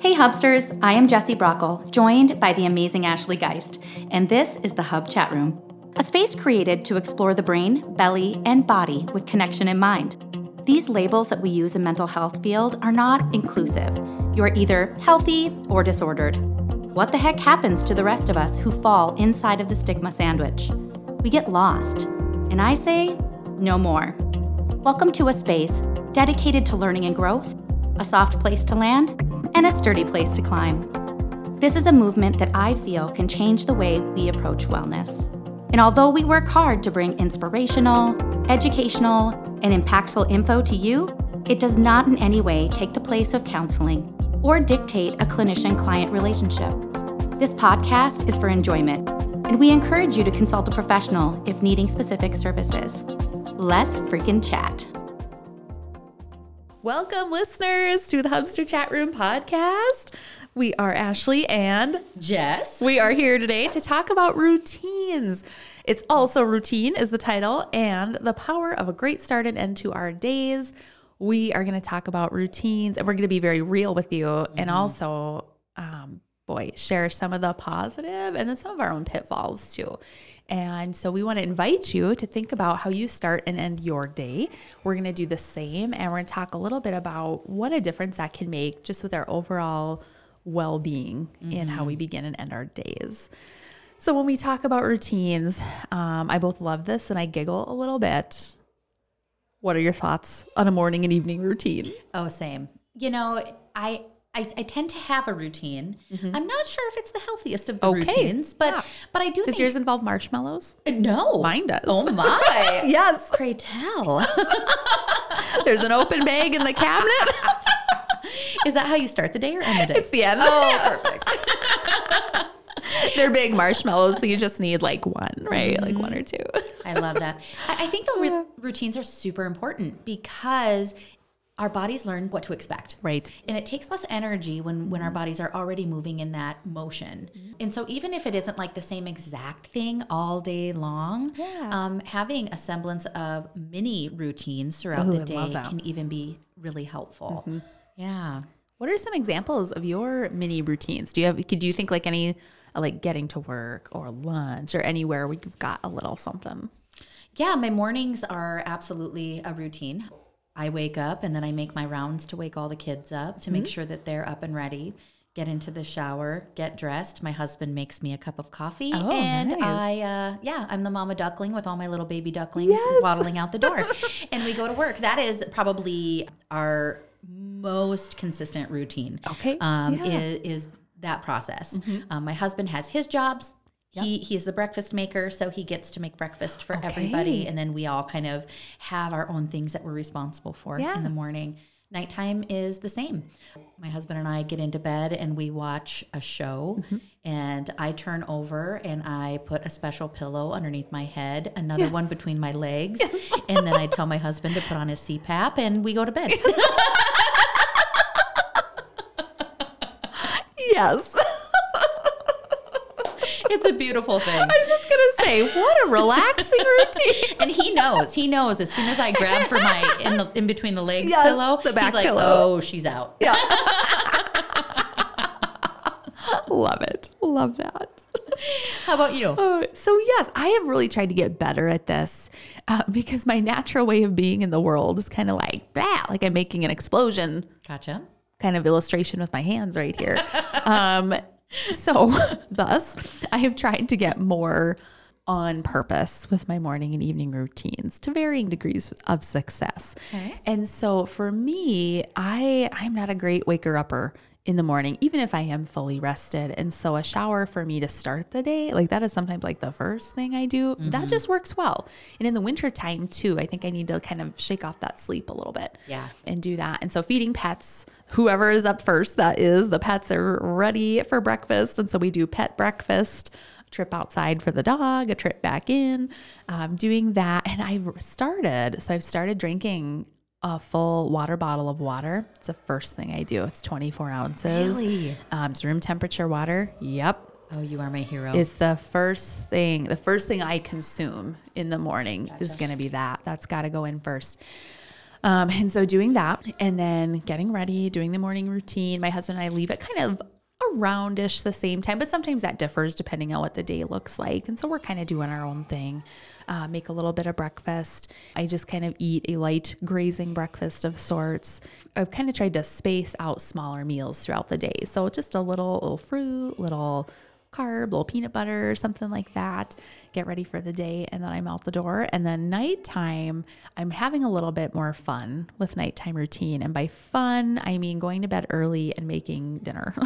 Hey Hubsters, I am Jessie Brockle, joined by the amazing Ashley Geist, and this is the Hub Chat Room, a space created to explore the brain, belly, and body with connection in mind. These labels that we use in mental health field are not inclusive. You are either healthy or disordered. What the heck happens to the rest of us who fall inside of the stigma sandwich? We get lost. And I say, no more. Welcome to a space dedicated to learning and growth, a soft place to land, and a sturdy place to climb. This is a movement that I feel can change the way we approach wellness. And although we work hard to bring inspirational, educational, and impactful info to you, it does not in any way take the place of counseling or dictate a clinician client relationship. This podcast is for enjoyment, and we encourage you to consult a professional if needing specific services. Let's freaking chat. Welcome, listeners, to the Hubster Chat Room podcast. We are Ashley and Jess. we are here today to talk about routines. It's All So Routine, is the title, and the power of a great start and end to our days. We are going to talk about routines and we're going to be very real with you and also, um, boy, share some of the positive and then some of our own pitfalls too. And so we want to invite you to think about how you start and end your day. We're going to do the same and we're going to talk a little bit about what a difference that can make just with our overall well being in how we begin and end our days. So when we talk about routines, um, I both love this and I giggle a little bit. What are your thoughts on a morning and evening routine? Oh, same. You know, I I, I tend to have a routine. I'm not sure if it's the healthiest of the Mm-hmm. Okay. routines, but Yeah. but I do Does yours involve marshmallows? no. Mine does. Oh my. yes. Pray tell. There's an open bag in the cabinet. Is that how you start the day or end the day? it's the end. oh, perfect. They're big marshmallows, so you just need like one, right? Like one or two. I love that. I, I think the ru- routines are super important because our bodies learn what to expect. Right. And it takes less energy when, when our bodies are already moving in that motion. And so even if it isn't like the same exact thing all day long, Yeah. um, having a semblance of mini routines throughout Ooh, the day. Mm-hmm. can even be really helpful. Yeah. What are some examples of your mini routines? Do you have could you think like any uh, like getting to work or lunch or anywhere where you've got a little something? Yeah, my mornings are absolutely a routine. I wake up and then I make my rounds to wake all the kids up to make Mm-hmm. sure that they're up and ready. Get into the shower, get dressed. My husband makes me a cup of coffee, Oh, and nice. I, uh, yeah, I'm the mama duckling with all my little baby ducklings Yes. waddling out the door, and we go to work. That is probably our most consistent routine. Okay, um, yeah. Mm-hmm. is, is that process. Um, my husband has his jobs. He, he is the breakfast maker, so he gets to make breakfast for everybody. And then we all kind of have our own things that we're responsible for Yeah. in the morning. Nighttime is the same. My husband and I get into bed and we watch a show. Mm-hmm. And I turn over and I put a special pillow underneath my head, another one between my legs. and then I tell my husband to put on his CPAP and we go to bed. Yes. It's a beautiful thing. I was just gonna say, what a relaxing routine. And he knows. He knows as soon as I grab for my in the in between the legs Yes, pillow, the back he's like, pillow. "Oh, she's out." Yeah. Love it. Love that. How about you? Oh, so yes, I have really tried to get better at this uh, because my natural way of being in the world is kind of like that, like I'm making an explosion Gotcha. kind of illustration with my hands right here. um, so, thus, I have tried to get more on purpose with my morning and evening routines to varying degrees of success. Okay. And so, for me, I I'm not a great waker upper in the morning, even if I am fully rested. And so, a shower for me to start the day, like that is sometimes like the first thing I do. That mm-hmm. just works well. And in the winter time too, I think I need to kind of shake off that sleep a little bit Yeah. and do that. And so feeding pets, whoever is up first, that is, the pets are ready for breakfast. And so we do pet breakfast, a trip outside for the dog, a trip back in, um, doing that. And I've started, so I've started drinking a full water bottle of water. It's the first thing I do. It's 24 ounces. Really? Um, it's room temperature water. Yep. Oh, you are my hero. It's the first thing, the first thing I consume in the morning is going to be that. That's got to go in first. Um, and so doing that and then getting ready, doing the morning routine. My husband and I leave at kind of aroundish the same time, but sometimes that differs depending on what the day looks like. And so we're kind of doing our own thing. Uh, make a little bit of breakfast. I just kind of eat a light grazing breakfast of sorts. I've kind of tried to space out smaller meals throughout the day. So just a little, little fruit, little carb, little peanut butter, something like that. Get ready for the day, and then I'm out the door. And then nighttime, I'm having a little bit more fun with nighttime routine. And by fun, I mean going to bed early and making dinner.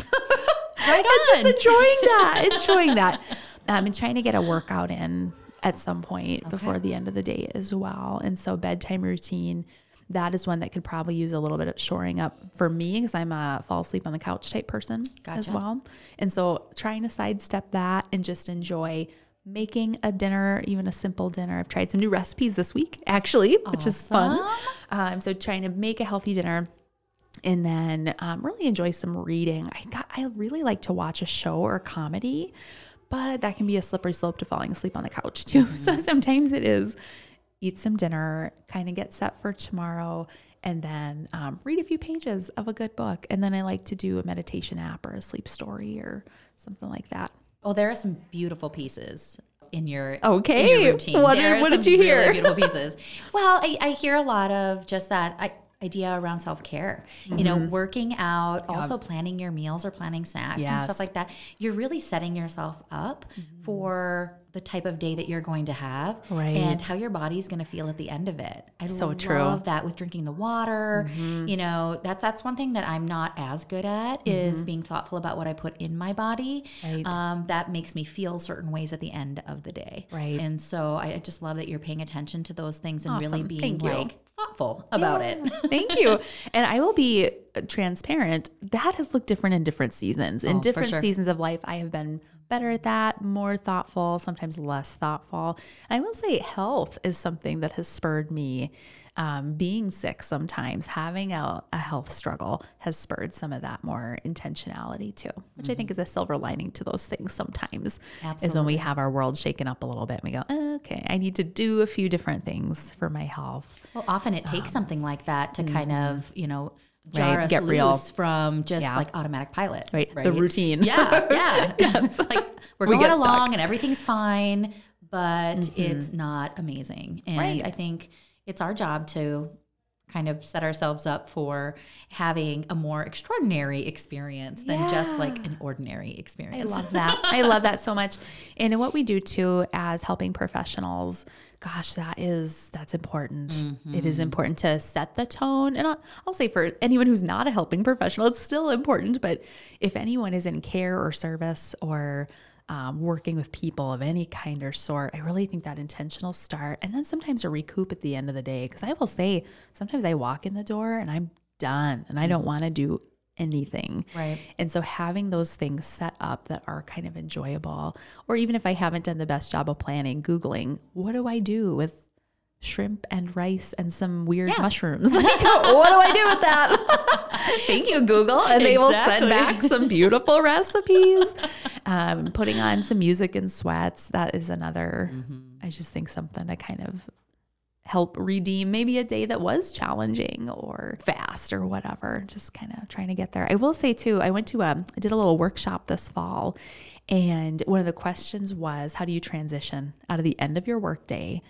Right on. just enjoying that, enjoying that. Um, and trying to get a workout in at some point before the end of the day as well. And so bedtime routine, that is one that could probably use a little bit of shoring up for me because I'm a fall asleep on the couch type person as well. And so trying to sidestep that and just enjoy making a dinner, even a simple dinner. I've tried some new recipes this week actually, which is fun. Um, so trying to make a healthy dinner and then um, really enjoy some reading. I got I really like to watch a show or a comedy, but that can be a slippery slope to falling asleep on the couch too. So sometimes it is eat some dinner, kind of get set for tomorrow, and then um, read a few pages of a good book. And then I like to do a meditation app or a sleep story or something like that. Oh, there are some beautiful pieces in your Okay. in your routine. What did- what did you really hear? beautiful pieces. Well, I, I hear a lot of just that I, idea around self care. You know, working out, also planning your meals or planning snacks and Mm-hmm. Yes. Mm-hmm. stuff like that. You're really setting yourself up for the type of day that you're going to have Right. and how your body's going to feel at the end of it. I So love true. Mm-hmm. that with drinking the water. You know, that's that's one thing that I'm not as good at is being thoughtful about what I put in my body. Right. Um, that makes me feel certain ways at the end of the day. Right. And so I just love that you're paying attention to those things and really being Thank you. Thoughtful about it. Thank you. And I will be uh, transparent. That has looked different in different seasons. In Oh, different sure. seasons of life, I have been better at that, more thoughtful, sometimes less thoughtful. And I will say, health is something that has spurred me. Um, being sick sometimes, having a, a health struggle has spurred some of that more intentionality too, which I think is a silver lining to those things sometimes. Is when we have our world shaken up a little bit and we go, "Oh, okay, I need to do a few different things for my health. Well, often it takes something like that to kind of, you know, jar Um, mm-hmm. Right, us get loose real. from just Yeah. like automatic pilot. Right, the routine. Yeah, yeah. Like we're We going get along stuck. Mm-hmm. and everything's fine, but it's not amazing. And Right. I think it's our job to kind of set ourselves up for having a more extraordinary experience than just like an ordinary experience. I love that. I love that so much. And what we do too as helping professionals, gosh, that is that's important. Mm-hmm. It is important to set the tone. And I'll, I'll say for anyone who's not a helping professional, it's still important. But if anyone is in care or service or um, working with people of any kind or sort, I really think that intentional start and then sometimes a recoup at the end of the day. Because I will say, sometimes I walk in the door and I'm done and I don't want to do anything. Right. And so having those things set up that are kind of enjoyable, or even if I haven't done the best job of planning, Googling, what do I do with shrimp and rice and some weird Yeah. mushrooms? Like, what do I do with that? Thank you, Google. And they will send back some beautiful recipes. Um, putting on some music and sweats, that is another, I just think something to kind of help redeem maybe a day that was challenging or fast or whatever just kind of trying to get there i will say too i went to um, i did a little workshop this fall and one of the questions was how do you transition out of the end of your workday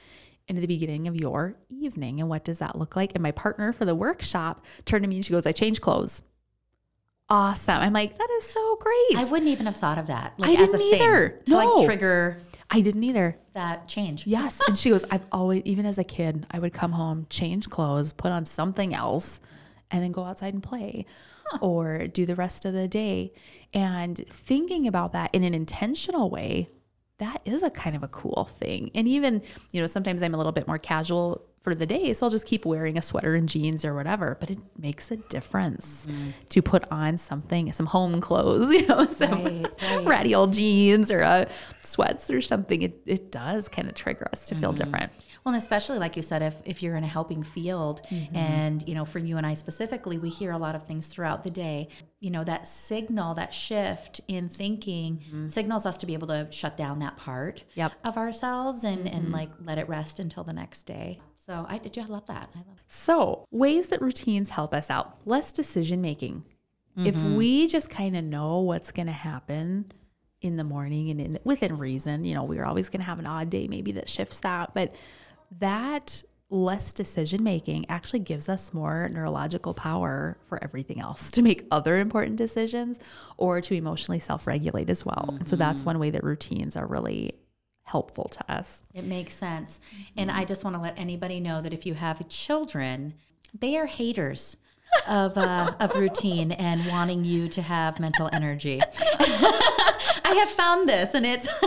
into the beginning of your evening and what does that look like and my partner for the workshop turned to me and she goes i change clothes awesome i'm like that is so great I wouldn't even have thought of that. Like I as a didn't thing either. to No. like trigger I didn't either that change. Yes. And she goes, I've always, even as a kid, I would come home, change clothes, put on something else, and then go outside and play or do the rest of the day. And thinking about that in an intentional way, that is a kind of a cool thing. And even, you know, sometimes I'm a little bit more casual for the day, so I'll just keep wearing a sweater and jeans or whatever, but it makes a difference mm-hmm. to put on something, some home clothes, you know, some Right, right. ratty old jeans or a sweats or something. It, it does kind of trigger us to feel mm-hmm. different. Well, and especially like you said, if if you're in a helping field, mm-hmm. and you know, for you and I specifically, we hear a lot of things throughout the day. You know, that signal, that shift in thinking, signals us to be able to shut down that part Yep. of ourselves and and like let it rest until the next day. So I did. I love that. I love. It. So, ways that routines help us out less decision making. If mm-hmm. we just kind of know what's going to happen in the morning and in, within reason, you know, we're always going to have an odd day maybe that shifts that, but that less decision making actually gives us more neurological power for everything else to make other important decisions or to emotionally self regulate as well. And so that's mm-hmm. one way that routines are really helpful to us. It makes sense. And I just want to let anybody know that if you have children, they are haters of uh, of routine and wanting you to have mental energy. I have found this, and it's.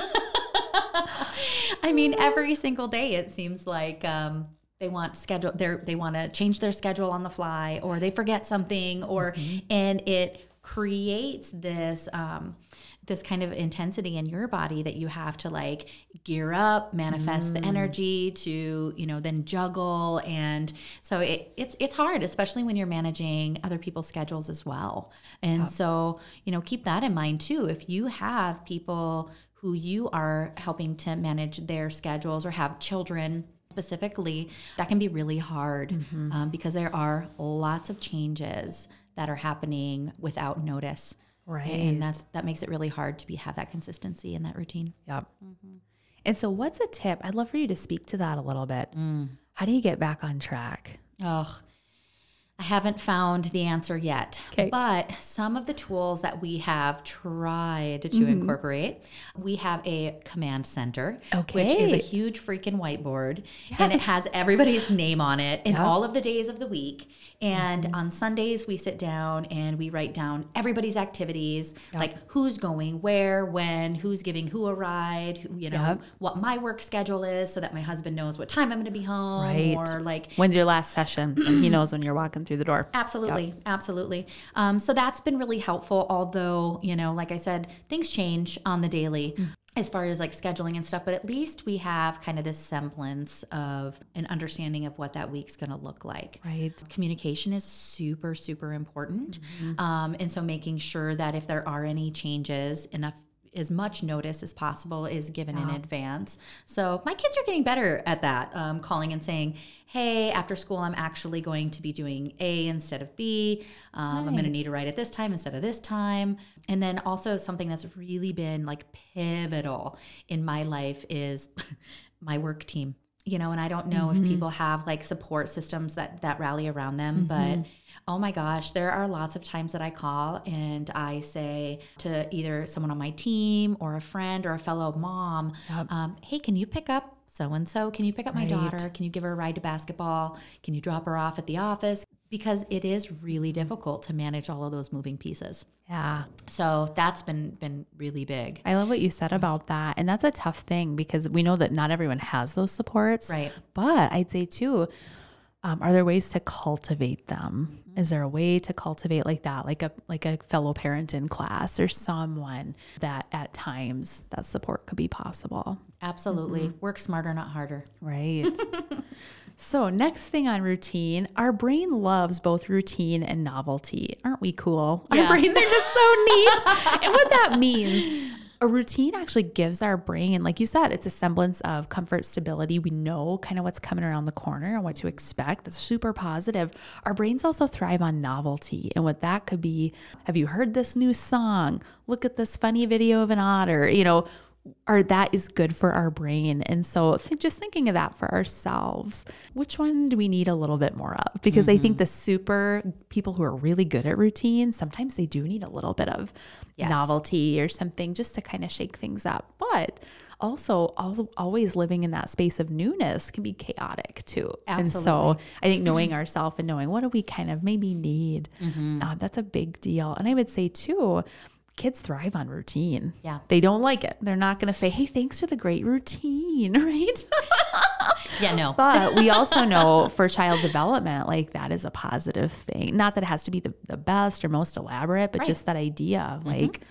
I mean, every single day it seems like um, they want schedule. They they want to change their schedule on the fly, or they forget something, or and it creates this. Um, this kind of intensity in your body that you have to like gear up, manifest the energy to, you know, then juggle. And so it, it's it's hard, especially when you're managing other people's schedules as well. And so, you know, keep that in mind too. If you have people who you are helping to manage their schedules or have children specifically, that can be really hard um, because there are lots of changes that are happening without notice. Right. And that's that makes it really hard to be have that consistency in that routine. Yep. Mm-hmm. And so, what's a tip? I'd love for you to speak to that a little bit. Mm. How do you get back on track? Ugh. I haven't found the answer yet. 'Kay. But some of the tools that we have tried to Mm-hmm. incorporate, we have a command center, which is a huge freaking whiteboard. And it has everybody's name on it and all of the days of the week. And Mm-hmm. on Sundays, we sit down and we write down everybody's activities, like who's going where, when, who's giving who a ride, who- you know, what my work schedule is so that my husband knows what time I'm going to be home Right. or like When's your last session? and he knows when you're walking through the door. Absolutely, absolutely. Um, so that's been really helpful. Although you know, like I said, things change on the daily Mm. as far as like scheduling and stuff. But at least we have kind of this semblance of an understanding of what that week's going to look like. Right. Communication is super, super important. Um, and so making sure that if there are any changes, enough as much notice as possible is given in advance. So my kids are getting better at that, um, calling and saying, "Hey, after school, I'm actually going to be doing A instead of B. Um, I'm going to need to write at this time instead of this time." And then also something that's really been like pivotal in my life is my work team you know and i don't know if people have like support systems that that rally around them but oh my gosh there are lots of times that i call and i say to either someone on my team or a friend or a fellow mom um, hey can you pick up so and so can you pick up my Right. daughter can you give her a ride to basketball can you drop her off at the office because it is really difficult to manage all of those moving pieces Yeah. so that's been been really big I love what you said about that. And that's a tough thing because we know that not everyone has those supports. Right. But I'd say too, um, are there ways to cultivate them? Mm-hmm. Is there a way to cultivate like that, like a like a fellow parent in class or someone that at times that support could be possible? absolutely work smarter not harder Right. so, next thing on routine, our brain loves both routine and novelty. Aren't we cool? Our brains are just so neat. and what that means, a routine actually gives our brain, and like you said, it's a semblance of comfort, stability. We know kind of what's coming around the corner and what to expect. That's super positive. Our brains also thrive on novelty. And what that could be have you heard this new song? Look at this funny video of an otter. You know, or that is good for our brain. And so th- just thinking of that for ourselves, which one do we need a little bit more of? Because I think the super people who are really good at routine, sometimes they do need a little bit of Yes. novelty or something just to kind of shake things up. But also al- always living in that space of newness can be chaotic too. And so I think knowing ourselves and knowing what do we kind of maybe need, Mm-hmm. uh, that's a big deal. And I would say too, kids thrive on routine. Yeah. They don't like it. They're not going to say, hey, thanks for the great routine, right? yeah no but we also know for child development, like that is a positive thing. Not that it has to be the, the best or most elaborate, but Right. just that idea of mm-hmm. like,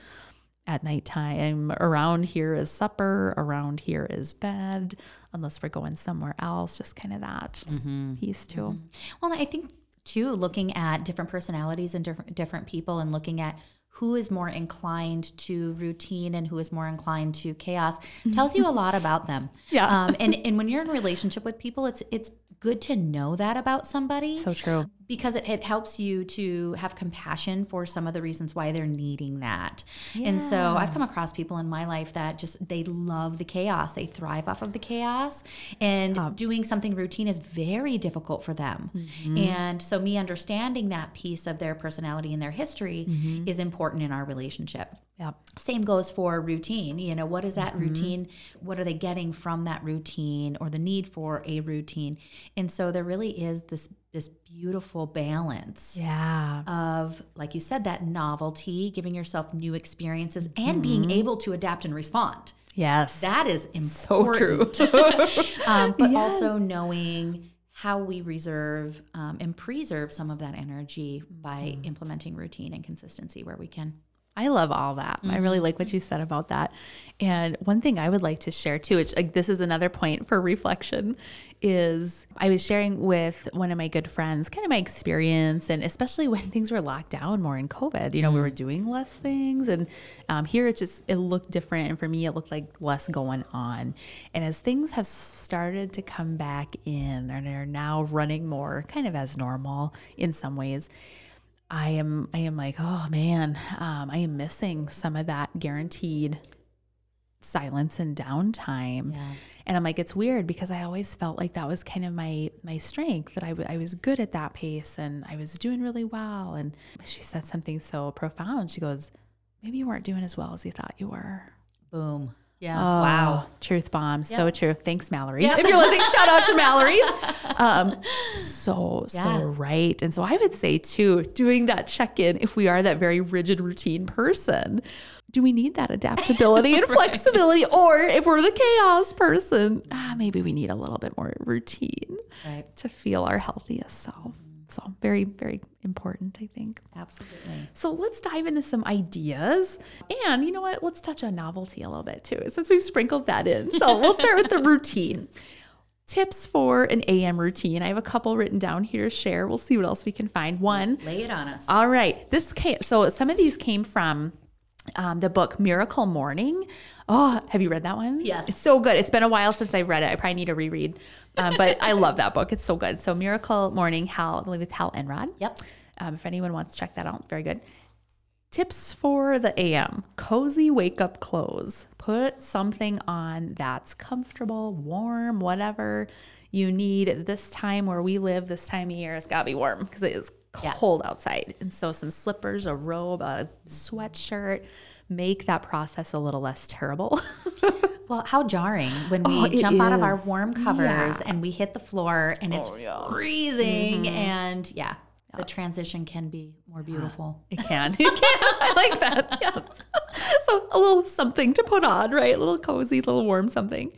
at nighttime, around here is supper, around here is bed, unless we're going somewhere else, just kind of that mm-hmm. piece too. Mm-hmm. Well, I think too, looking at different personalities and different different people, and looking at who is more inclined to routine and who is more inclined to chaos, tells you a lot about them. Yeah. Um, and and when you're in a relationship with people, it's it's good to know that about somebody So true. because it, it helps you to have compassion for some of the reasons why they're needing that. And so I've come across people in my life that just they love the chaos. They thrive off of the chaos and doing something routine is very difficult for them. Mm-hmm. And so me understanding that piece of their personality and their history mm-hmm. is important in our relationship. Yep. Same goes for routine. You know, what is that routine? What are they getting from that routine or the need for a routine? And so there really is this this beautiful balance Yeah. of like you said that novelty, giving yourself new experiences and being able to adapt and respond. Yes. That is important. so true. um, but also knowing how we reserve um, and preserve some of that energy by implementing routine and consistency where we can. I love all that. I really like what you said about that. And one thing I would like to share too, which like this is another point for reflection, is I was sharing with one of my good friends kind of my experience, and especially when things were locked down more in COVID. You know, we were doing less things, and um, here it just it looked different, and for me it looked like less going on. And as things have started to come back in and are now running more kind of as normal in some ways. I am I am like, oh man, um, I am missing some of that guaranteed silence and downtime. And I'm like, it's weird because I always felt like that was kind of my my strength that I, w- I was good at that pace and I was doing really well. And she said something so profound. She goes, maybe you weren't doing as well as you thought you were. Boom. Yeah. Oh, wow. Truth bomb. So true. Thanks, Mallory. If you're listening, shout out to Mallory. Um, so, Yeah. so right. And so I would say, too, doing that check in, if we are that very rigid routine person, do we need that adaptability and flexibility? Or if we're the chaos person, ah, maybe we need a little bit more routine Right. to feel our healthiest self. So, very, very important, I think. Absolutely. So let's dive into some ideas. And you know what? Let's touch on novelty a little bit too, since we've sprinkled that in. So we'll start with the routine. Tips for an AM routine. I have a couple written down here to share. We'll see what else we can find. One, Lay it on us. all right. This came, so some of these came from um, the book Miracle Morning. Oh, have you read that one? Yes. It's so good. It's been a while since I've read it. I probably need to reread. Um, but I love that book. It's so good. So Miracle Morning, Hal, I believe it's Hal Elrod. Yep. Um, if anyone wants to check that out, very good. Tips for the AM cozy wake up clothes. Put something on that's comfortable, warm, whatever you need. This time where we live, this time of year, it's got to be warm because it is cold outside. And so, some slippers, a robe, a sweatshirt make that process a little less terrible. Well, how jarring when we Oh, it jump out of our warm covers Yeah. Oh, and we hit the floor and it's freezing. Mm-hmm. And yeah, the transition can be more beautiful. It can. It can. I like that. Yes. So a little something to put on, right? A little cozy, a little warm something.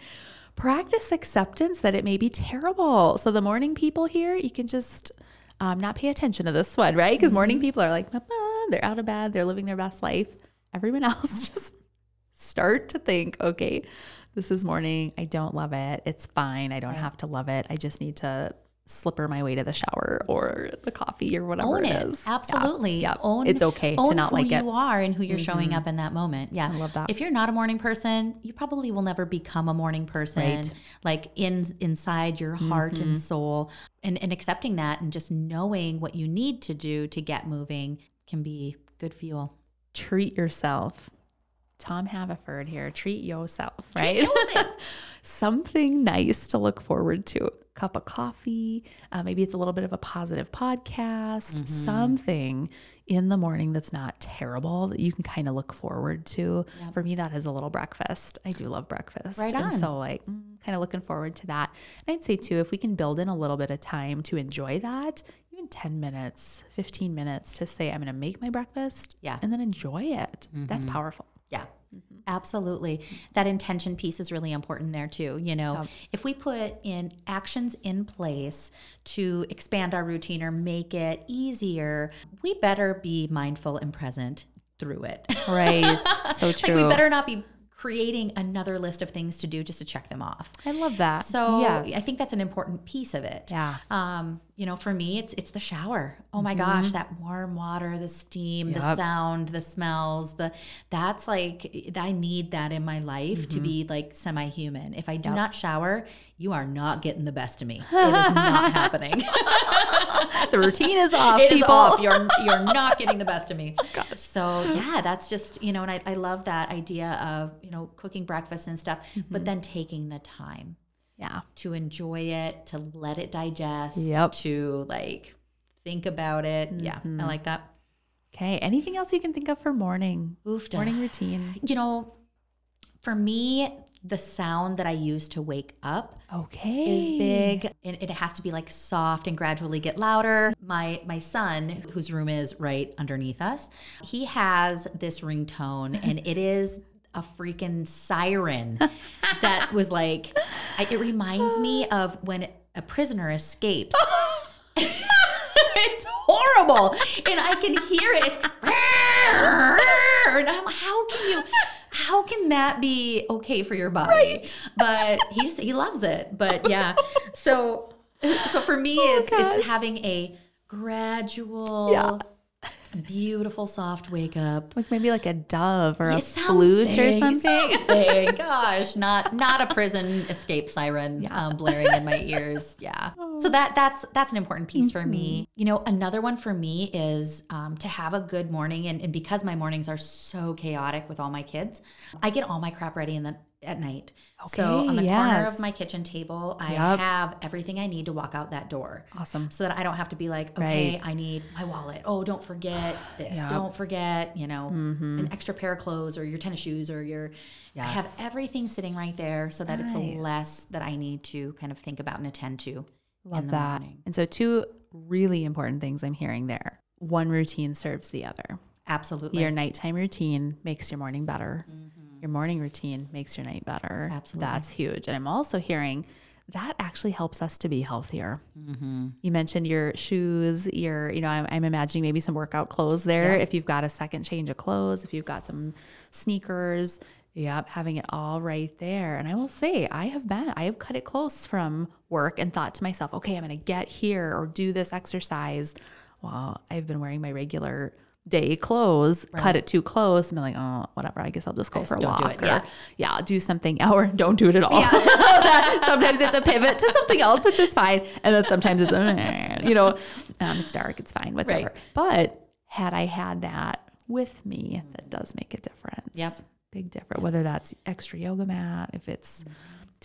Practice acceptance that it may be terrible. So the morning people here, you can just um, not pay attention to this one, right? Because morning people are like, they're out of bed, they're living their best life. Everyone else just start to think, okay, this is morning. I don't love it. It's fine. I don't have to love it. I just need to slipper my way to the shower or the coffee or whatever Own it it. is. Absolutely. Yeah. Own It's okay to not like it. Mm-hmm. you are and who you're showing up in that moment. Yeah. I love that. If you're not a morning person, you probably will never become a morning person. Right. Mm-hmm. Like in inside your heart and soul. And and accepting that and just knowing what you need to do to get moving can be good fuel. Treat yourself. Tom Haverford here. Treat yourself, right? Something nice to look forward to. Cup of coffee. Uh, maybe it's a little bit of a positive podcast. Mm-hmm. Something in the morning that's not terrible that you can kind of look forward to. For me, that is a little breakfast. I do love breakfast. Right And so, like, mm, kind of looking forward to that. And I'd say, too, if we can build in a little bit of time to enjoy that, even 10 minutes, 15 minutes to say, I'm going to make my breakfast Yeah. and then enjoy it. That's powerful. Yeah, Mm-hmm. absolutely. That intention piece is really important there too. You know, if we put in actions in place to expand our routine or make it easier, we better be mindful and present through it. Right. so like true. we better not be creating another list of things to do just to check them off. I love that. So yes. I think that's an important piece of it. Yeah. Um, you know, for me, it's it's the shower. Oh my gosh, that warm water, the steam, the sound, the smells, the that's like I need that in my life to be like semi-human. If I do not shower, you are not getting the best of me. It is not happening. the routine is off, It is people. off. You're you're not getting the best of me. So yeah, that's just you know, and I, I love that idea of you know cooking breakfast and stuff, but mm-hmm. then taking the time Yeah. to enjoy it, to let it digest, Yep. to like think about it. Yeah, I like that. Okay. Anything else you can think of for morning? Oofda. Morning routine. You know, for me, the sound that I use to wake up Okay. is big and it has to be like soft and gradually get louder my my son whose room is right underneath us he has this ringtone and it is a freaking siren that was like I, it reminds me of when a prisoner escapes. It's horrible and i can hear it. It's and I'm, how can you how can that be okay for your body? But he's he loves it but yeah. So so for me oh, it's gosh. it's having a gradual Yeah. Beautiful soft wake up like maybe like a dove or Yeah, a flute or something. something. Gosh, not not a prison escape siren um, blaring in my ears. Yeah. So that that's that's an important piece for me. You know, another one for me is um, to have a good morning, and, and because my mornings are so chaotic with all my kids, I get all my crap ready in the at night. so Okay, on the corner of my kitchen table, I Yep. have everything I need to walk out that door Awesome. so that I don't have to be like, okay, Right. I need my wallet. Oh, don't forget this. Yep. Don't forget, you know, mm-hmm. an extra pair of clothes or your tennis shoes or your. I have everything sitting right there so that Nice. it's less that I need to kind of think about and attend to. Love in the that. morning. And so, two really important things I'm hearing there. One routine serves the other. Absolutely. Your nighttime routine makes your morning better. Mm-hmm. Your morning routine makes your night better. Absolutely. That's huge. And I'm also hearing that actually helps us to be healthier. Mm-hmm. You mentioned your shoes, your, you know, I'm, I'm imagining maybe some workout clothes there. Yeah. If you've got a second change of clothes, if you've got some sneakers, yep, having it all right there. And I will say, I have been, I have cut it close from work and thought to myself, okay, I'm going to get here or do this exercise. Well, I've been wearing my regular day clothes, cut it too close, and be like, oh, whatever. I guess I'll just go Just for a walk. or, yeah. yeah, do something, or don't do it at all. sometimes it's a pivot to something else, which is fine. And then sometimes it's, you know, um, it's dark, it's fine, whatever. Right. But had I had that with me, that does make a difference. Yep. Big difference. Whether that's extra yoga mat, if it's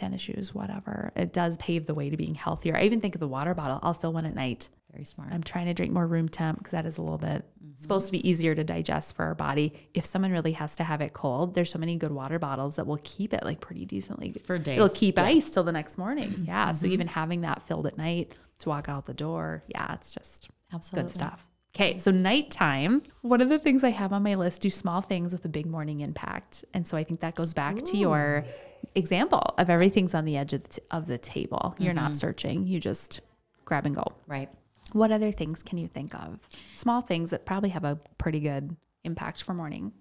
tennis shoes, whatever, it does pave the way to being healthier. I even think of the water bottle. I'll fill one at night. Very smart. I'm trying to drink more room temp because that is a little bit mm-hmm. supposed to be easier to digest for our body. If someone really has to have it cold, there's so many good water bottles that will keep it like pretty decently For days. It'll keep ice till the next morning. Yeah. So mm-hmm. even having that filled at night to walk out the door, yeah, it's just Absolutely. good stuff. Okay, so nighttime. One of the things I have on my list: do small things with a big morning impact. And so I think that goes back to your example of everything's on the edge of the, t- of the table. You're not mm-hmm. searching; you just grab and go. Right. What other things can you think of? Small things that probably have a pretty good impact for morning.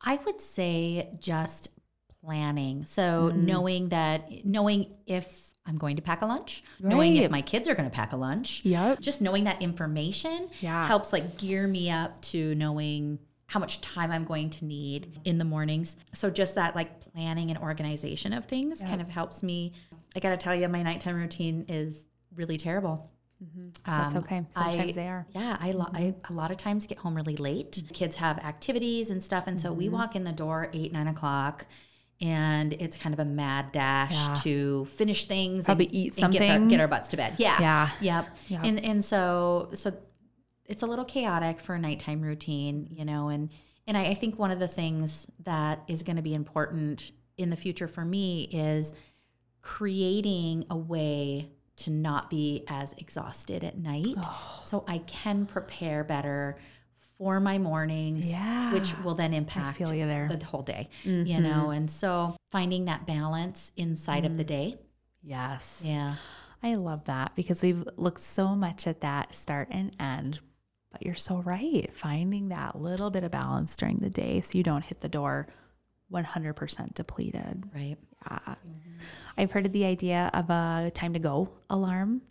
I would say just planning. So mm. knowing that, knowing if I'm going to pack a lunch, knowing if my kids are going to pack a lunch, Yep. just knowing that information Yeah. helps like gear me up to knowing how much time I'm going to need in the mornings. So just that like planning and organization of things kind of helps me. I got to tell you, my nighttime routine is really terrible. That's Um, okay. I- Sometimes they are. Yeah, I, lo- I a lot of times get home really late. Kids have activities and stuff, and so we Mm-hmm. walk in the door eight nine o'clock, and it's kind of a mad dash Yeah. to finish things, Probably and, eat and get our, something. get our butts to bed. Yeah, Yeah. yep. Yep. And and so so it's a little chaotic for a nighttime routine, you know, and and I, I think one of the things that is going to be important in the future for me is creating a way to not be as exhausted at night oh. so I can prepare better for my mornings, Yeah. which will then impact feel you there. the whole day, you mm-hmm. know, and so finding that balance inside of the mm. day. Yes. Yeah. I love that because we've looked so much at that start and end. But you're so right. Finding that little bit of balance during the day so you don't hit the door 100% depleted. Right. Yeah. I've heard of the idea of a time to go alarm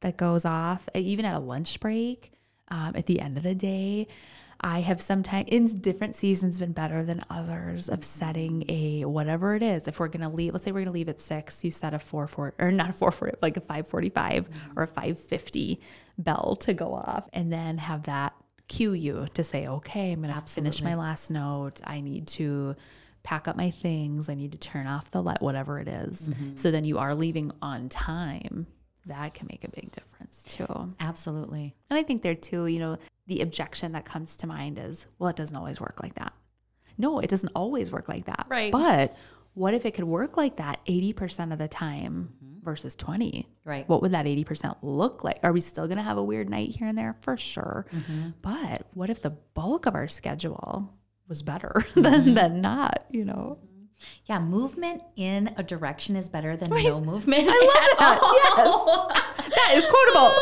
that goes off even at a lunch break um, at the end of the day. I have sometimes in different seasons been better than others of mm-hmm. setting a whatever it is. If we're gonna leave, let's say we're gonna leave at six, you set a four four or not a four four like a five forty five mm-hmm. or a five fifty bell to go off, and then have that cue you to say, okay, I'm gonna finish my last note. I need to pack up my things. I need to turn off the light, whatever it is. Mm-hmm. So then you are leaving on time. That can make a big difference too. Absolutely. And I think there too, you know, the objection that comes to mind is, well, it doesn't always work like that. No, it doesn't always work like that. Right. But what if it could work like that 80% of the time mm-hmm. versus 20? Right. What would that 80% look like? Are we still going to have a weird night here and there? For sure. Mm-hmm. But what if the bulk of our schedule was better than, mm-hmm. than not, you know? Yeah, movement in a direction is better than no movement. I love that. Yes. that is quotable.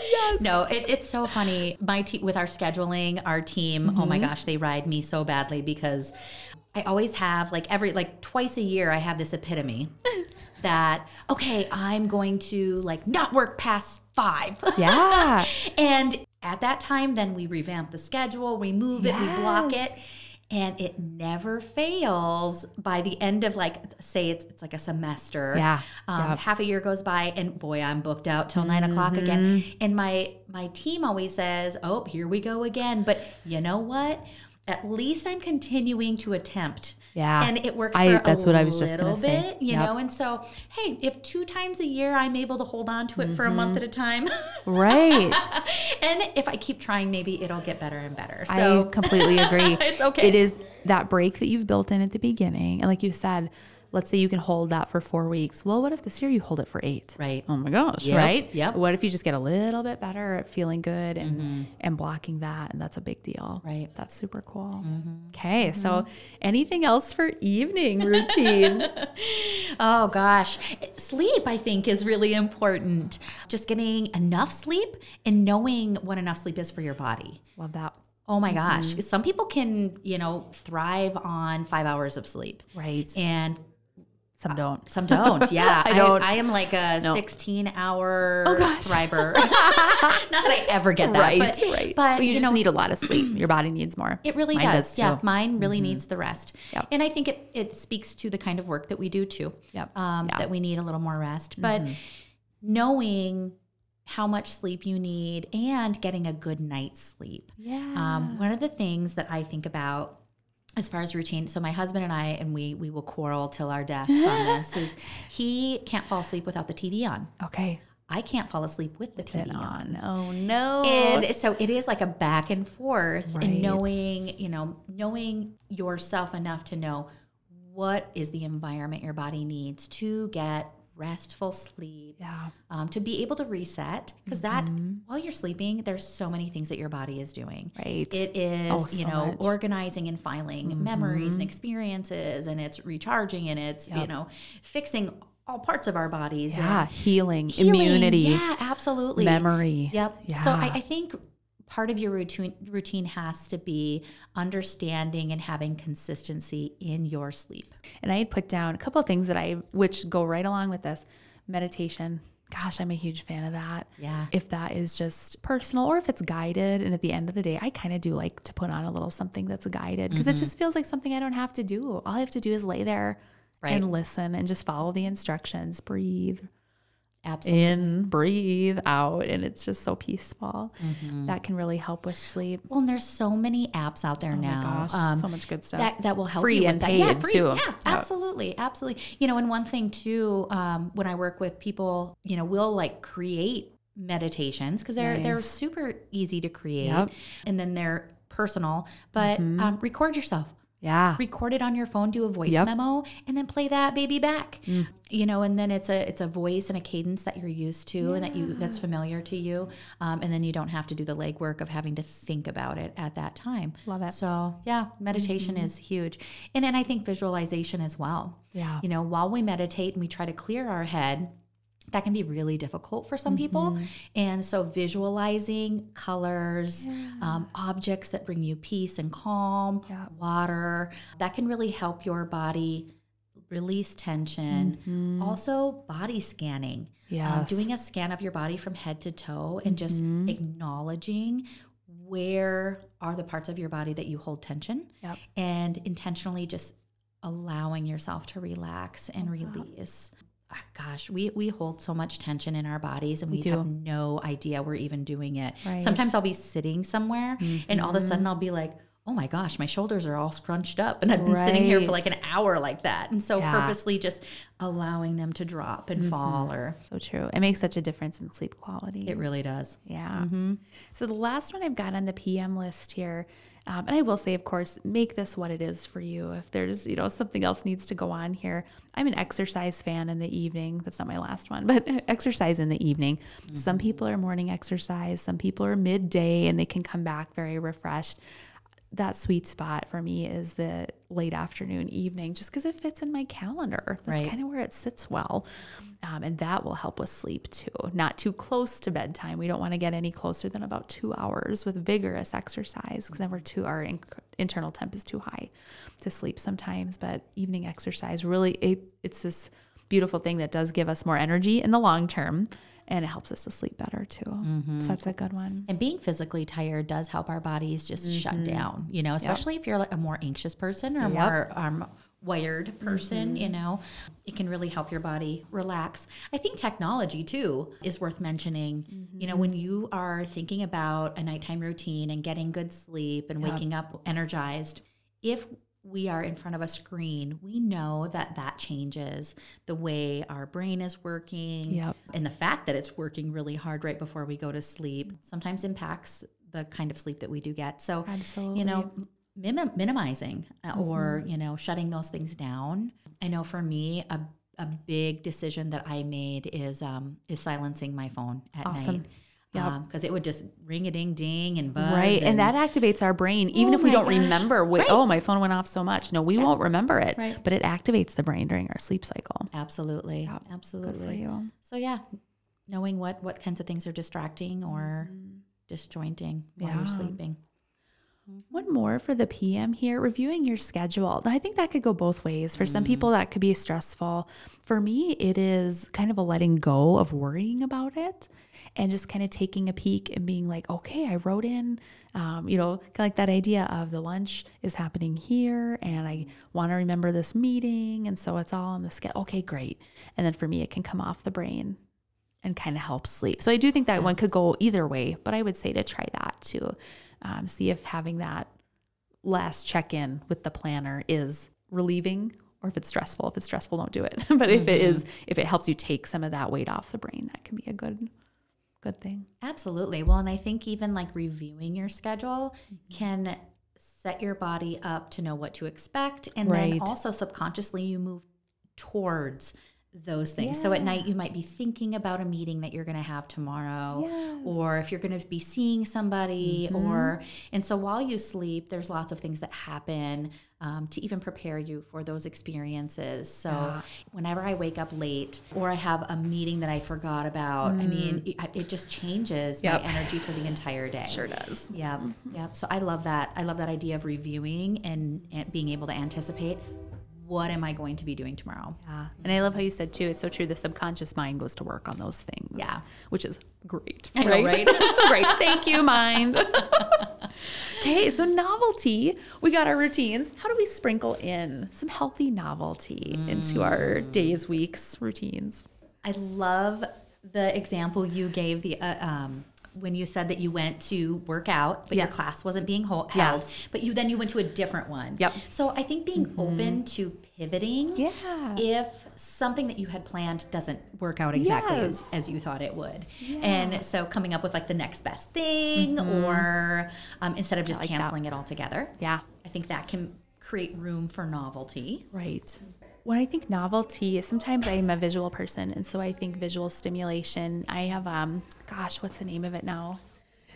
yes. No, it, it's so funny. My team with our scheduling, our team, oh my mm-hmm. gosh, they ride me so badly because I always have like every like twice a year I have this epitome that okay, I'm going to like not work past 5. Yeah. and at that time then we revamp the schedule, we move it, we block it. And it never fails by the end of like say it's it's like a semester. Yeah. Um, half a year goes by and boy i'm booked out till nine o'clock again. And my my team always says oh here we go again. But you know what? At least i'm continuing to attempt Yeah. and it works I- for that's a what I was just little say. bit you Yep. know and so hey if two times a year i'm able to hold on to it for a Mm-hmm. month at a time right. and if i keep trying maybe it'll get better and better so I completely agree. It's okay. It is that break that you've built in at the beginning. And like you said, let's say you can hold that for four weeks. Well, what if this year you hold it for eight? right Oh my gosh, Yep, right? yep. What if you just get a little bit better at feeling good and mm-hmm. and blocking that and that's a big deal. Right. That's super cool. Mm-hmm. Okay. So mm-hmm. anything else for evening routine? Oh gosh, sleep I think is really important. Just getting enough sleep and knowing what enough sleep is for your body. Love that. Oh my gosh, some people can, you know, thrive on 5 hours of sleep. Right. And Some don't. some don't. Yeah, I don't. I, am like a 16 hour Oh, gosh. thriver. Not that I ever get that, right. but, right. but you, you, just know, need a lot of sleep. Your body needs more. It really does. does yeah, too. mine really needs the rest. Yep. And I think it, it speaks to the kind of work that we do too. Yep. Um, Yeah. That we need a little more rest. But knowing how much sleep you need and getting a good night's sleep. Yeah. Um, one of the things that I think about as far as routine, so my husband and I, and we we will quarrel till our deaths on this, is he can't fall asleep without the TV on. okay. I can't fall asleep with the TV on. on. Oh no. And so it is like a back and forth Right. and knowing, you know, knowing yourself enough to know what is the environment your body needs to get restful sleep, yeah. um, to be able to reset. Because that, while you're sleeping, there's so many things that your body is doing. Right. It is, Oh, you know, much. Mm-hmm. organizing and filing memories and experiences, and it's recharging and it's, you know, fixing all parts of our bodies. yeah. Healing, healing. immunity, Yeah, absolutely. memory. Yep. Yeah. So I, I think part of your routine routine has to be understanding and having consistency in your sleep. And I had put down a couple of things that I, which go right along with this meditation. Gosh, I'm a huge fan of that. Yeah. If that is just personal or if it's guided. And at the end of the day, I kind of do like to put on a little something that's guided because Mm-hmm. it just feels like something I don't have to do. All I have to do is lay there Right. and listen and just follow the instructions, breathe Absolutely. in, breathe out. And it's just so peaceful. Mm-hmm. That can really help with sleep. Well, and there's so many apps out there Oh now. my gosh, um, so much good stuff. that that will help Free you with and that. Yeah, paid, free. too. Yeah, absolutely, absolutely. You know, and one thing too, um, when I work with people, you know, we'll like create meditations because they're they're super easy to create, Yep. and then they're personal. But um, record yourself. Yeah. record it on your phone do a voice Yep. memo and then play that baby back you know and then it's a it's a voice and a cadence that you're used to and that you that's familiar to you um, and then you don't have to do the legwork of having to think about it at that time Love it. so yeah meditation is huge and then i think visualization as well Yeah. you know while we meditate and we try to clear our head that can be really difficult for some people. Mm-hmm. And so, visualizing colors, um, objects that bring you peace and calm, Yeah. water, that can really help your body release tension. Also, body scanning. Um, Mm-hmm. Doing a scan of your body from head to toe and just Mm-hmm. acknowledging where are the parts of your body that you hold tension Yep. and intentionally just allowing yourself to relax and Uh-huh. release. Ah, gosh, we we hold so much tension in our bodies and we, do. have no idea we're even doing it. Right. Mm-hmm. Sometimes I'll be sitting somewhere and all of a sudden I'll be like, "Oh my gosh, my shoulders are all scrunched up." And I've been sitting here for like an hour like that. And so Yeah. Mm-hmm. purposely just allowing them to drop and fall or So true. It makes such a difference in sleep quality. it really does. Yeah. So the last one I've got on the PM list here, um, and I will say, of course, make this what it is for you. If there's, you know, something else needs to go on here, I'm an exercise fan in the evening. That's not my last one, but exercise in the evening. Some people are morning exercise. Some people are midday, and they can come back very refreshed. That sweet spot for me is the late afternoon, evening, just because it fits in my calendar. That's Right. kind of where it sits well. Um, and that will help with sleep too. Not too close to bedtime. We don't want to get any closer than about two hours with vigorous exercise because then we're too, our in- internal temp is too high to sleep sometimes. But evening exercise really, it, it's this beautiful thing that does give us more energy in the long term and it helps us to sleep better too. Mm-hmm. So that's a good one. And being physically tired does help our bodies just shut mm-hmm. down, you know, especially if you're like a more anxious person or a Yep. more um, wired mm-hmm. person, you know, it can really help your body relax. I think technology too is worth mentioning. You know, when you are thinking about a nighttime routine and getting good sleep and waking up energized, if we are in front of a screen, we know that that changes the way our brain is working. Yep. And the fact that it's working really hard right before we go to sleep sometimes impacts the kind of sleep that we do get. So, Absolutely. you know, minim- minimizing uh, or, you know, shutting those things down. I know for me, a, a big decision that I made is um, is silencing my phone at Awesome. night. Yep. Because um, it would just ring a ding ding and buzz. Right. And, that activates our brain, even Oh if we don't gosh. remember, what, Right. oh, my phone went off so much. No, we won't remember it, Right. but it activates the brain during our sleep cycle. Absolutely. Yep. Absolutely. Good for you. So yeah, knowing what what kinds of things are distracting or mm-hmm. disjointing while you're Mm-hmm. Sleeping. One more for the PM here, reviewing your schedule. Now, I think that could go both ways. For some mm-hmm. people, that could be stressful. For me, it is kind of a letting go of worrying about it and just kind of taking a peek and being like, okay, I wrote in, um, you know, kind of like that idea of the lunch is happening here and I want to remember this meeting. And so it's all on the schedule. Okay, great. And then for me, it can come off the brain and kind of help sleep. So I do think that one could go either way, but I would say to try that too. Um, see if having that last check in with the planner is relieving or if it's stressful. If it's stressful, don't do it. but if it is, if it helps you take some of that weight off the brain, that can be a good, good thing. Absolutely. Well, and I think even like reviewing your schedule Mm-hmm. can set your body up to know what to expect. And Right. then also subconsciously you move towards those things. So at night you might be thinking about a meeting that you're going to have tomorrow Yes. Mm-hmm. or if you're going to be seeing somebody or and so while you sleep there's lots of things that happen um, to even prepare you for those experiences. So whenever I wake up late or I have a meeting that I forgot about, I mean, it, it just changes Mm. Yep. my energy for the entire day. Sure does. Yep. Yep. So I love that. I love that idea of reviewing and, and being able to anticipate what am I going to be doing tomorrow. Yeah. And I love how you said too, it's so true. The subconscious mind goes to work on those things. Yeah. Which is great. I know, right? so great. Thank you, mind. okay. So novelty, we got our routines. How do we sprinkle in some healthy novelty into our Mm. days, weeks, routines? I love the example you gave the uh, um, when you said that you went to work out, but your class wasn't being held. Yes. But you then you went to a different one. Yep. Mm-hmm. So I think being open to pivoting. Yeah. If something that you had planned doesn't work out exactly as, Yes. as you thought it would, and so coming up with like the next best thing, or um, instead of just like that. canceling it altogether. Yeah. I think that can create room for novelty. Right. When I think novelty, sometimes I'm a visual person, and so I think visual stimulation. I have, um, gosh, what's the name of it now?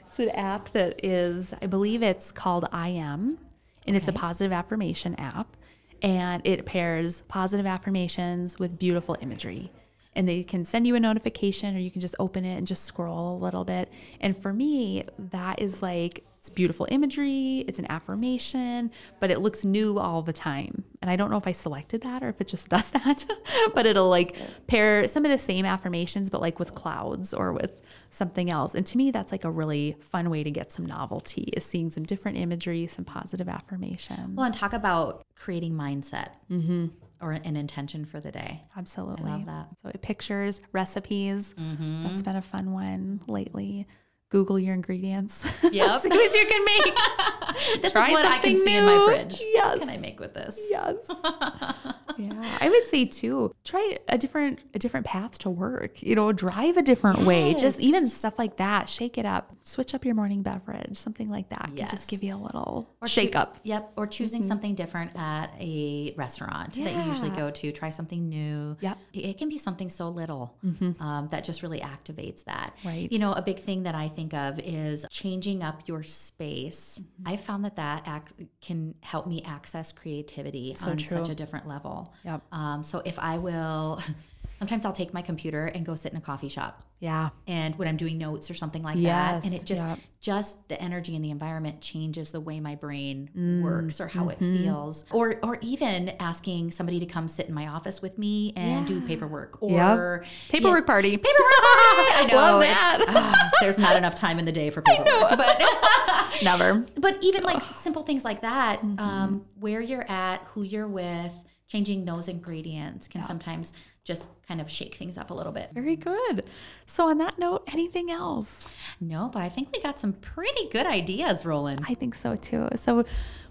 It's an app that is, I believe it's called I Am, and it's a positive affirmation app, and it pairs positive affirmations with beautiful imagery. And they can send you a notification or you can just open it and just scroll a little bit. And for me, that is like it's beautiful imagery, it's an affirmation, but it looks new all the time. And I don't know if I selected that or if it just does that, but it'll like pair some of the same affirmations, but like with clouds or with something else. And to me, that's like a really fun way to get some novelty is seeing some different imagery, some positive affirmations. Well, and talk about creating mindset mm-hmm. Or an intention for the day. Absolutely. I love that. So it pictures, recipes. Mm-hmm. That's been a fun one lately. Google your ingredients. Yep. See what you can make. This Try is what I can something see in my new. fridge. Yes. What can I make with this? yes. yeah. I would say too, try a different a different path to work. You know, drive a different way. Just even stuff like that. Shake it up. Switch up your morning beverage. Something like that can just give you a little Or shake choo- up. Yep. Or choosing something different at a restaurant that you usually go to. Try something new. Yep. It, can be something so little um, that just really activates that. Right. You know, a big thing that I think of is changing up your space. I found that that ac- can help me access creativity on true. such a different level. Yep. Um, so if I will, sometimes I'll take my computer and go sit in a coffee shop Yeah. and when I'm doing notes or something like Yes, that, and it just yep. just the energy in the environment changes the way my brain works or how it mm-hmm. feels, or or even asking somebody to come sit in my office with me and do paperwork Yep. or Paperwork party. Paperwork party. I know. Love it- that. there's not enough time in the day for paperwork, but Never. but even like simple things like that, Mm-hmm. um, where you're at, who you're with, changing those ingredients can sometimes just kind of shake things up a little bit. Very good. So on that note, anything else? No, but I think we got some pretty good ideas rolling. I think so too. So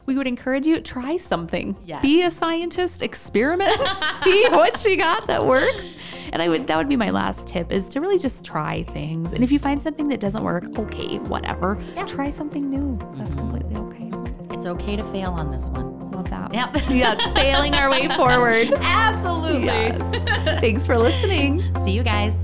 we would encourage you try something. Yes. Be a scientist, experiment, see what you got that works. And I would that would be my last tip is to really just try things. And if you find something that doesn't work, okay, whatever. Yeah. Try something new. That's mm-hmm. completely okay. It's okay to fail on this one. Love that. Yep. yes, failing our way forward. Absolutely. Yes. Thanks for listening. See you guys.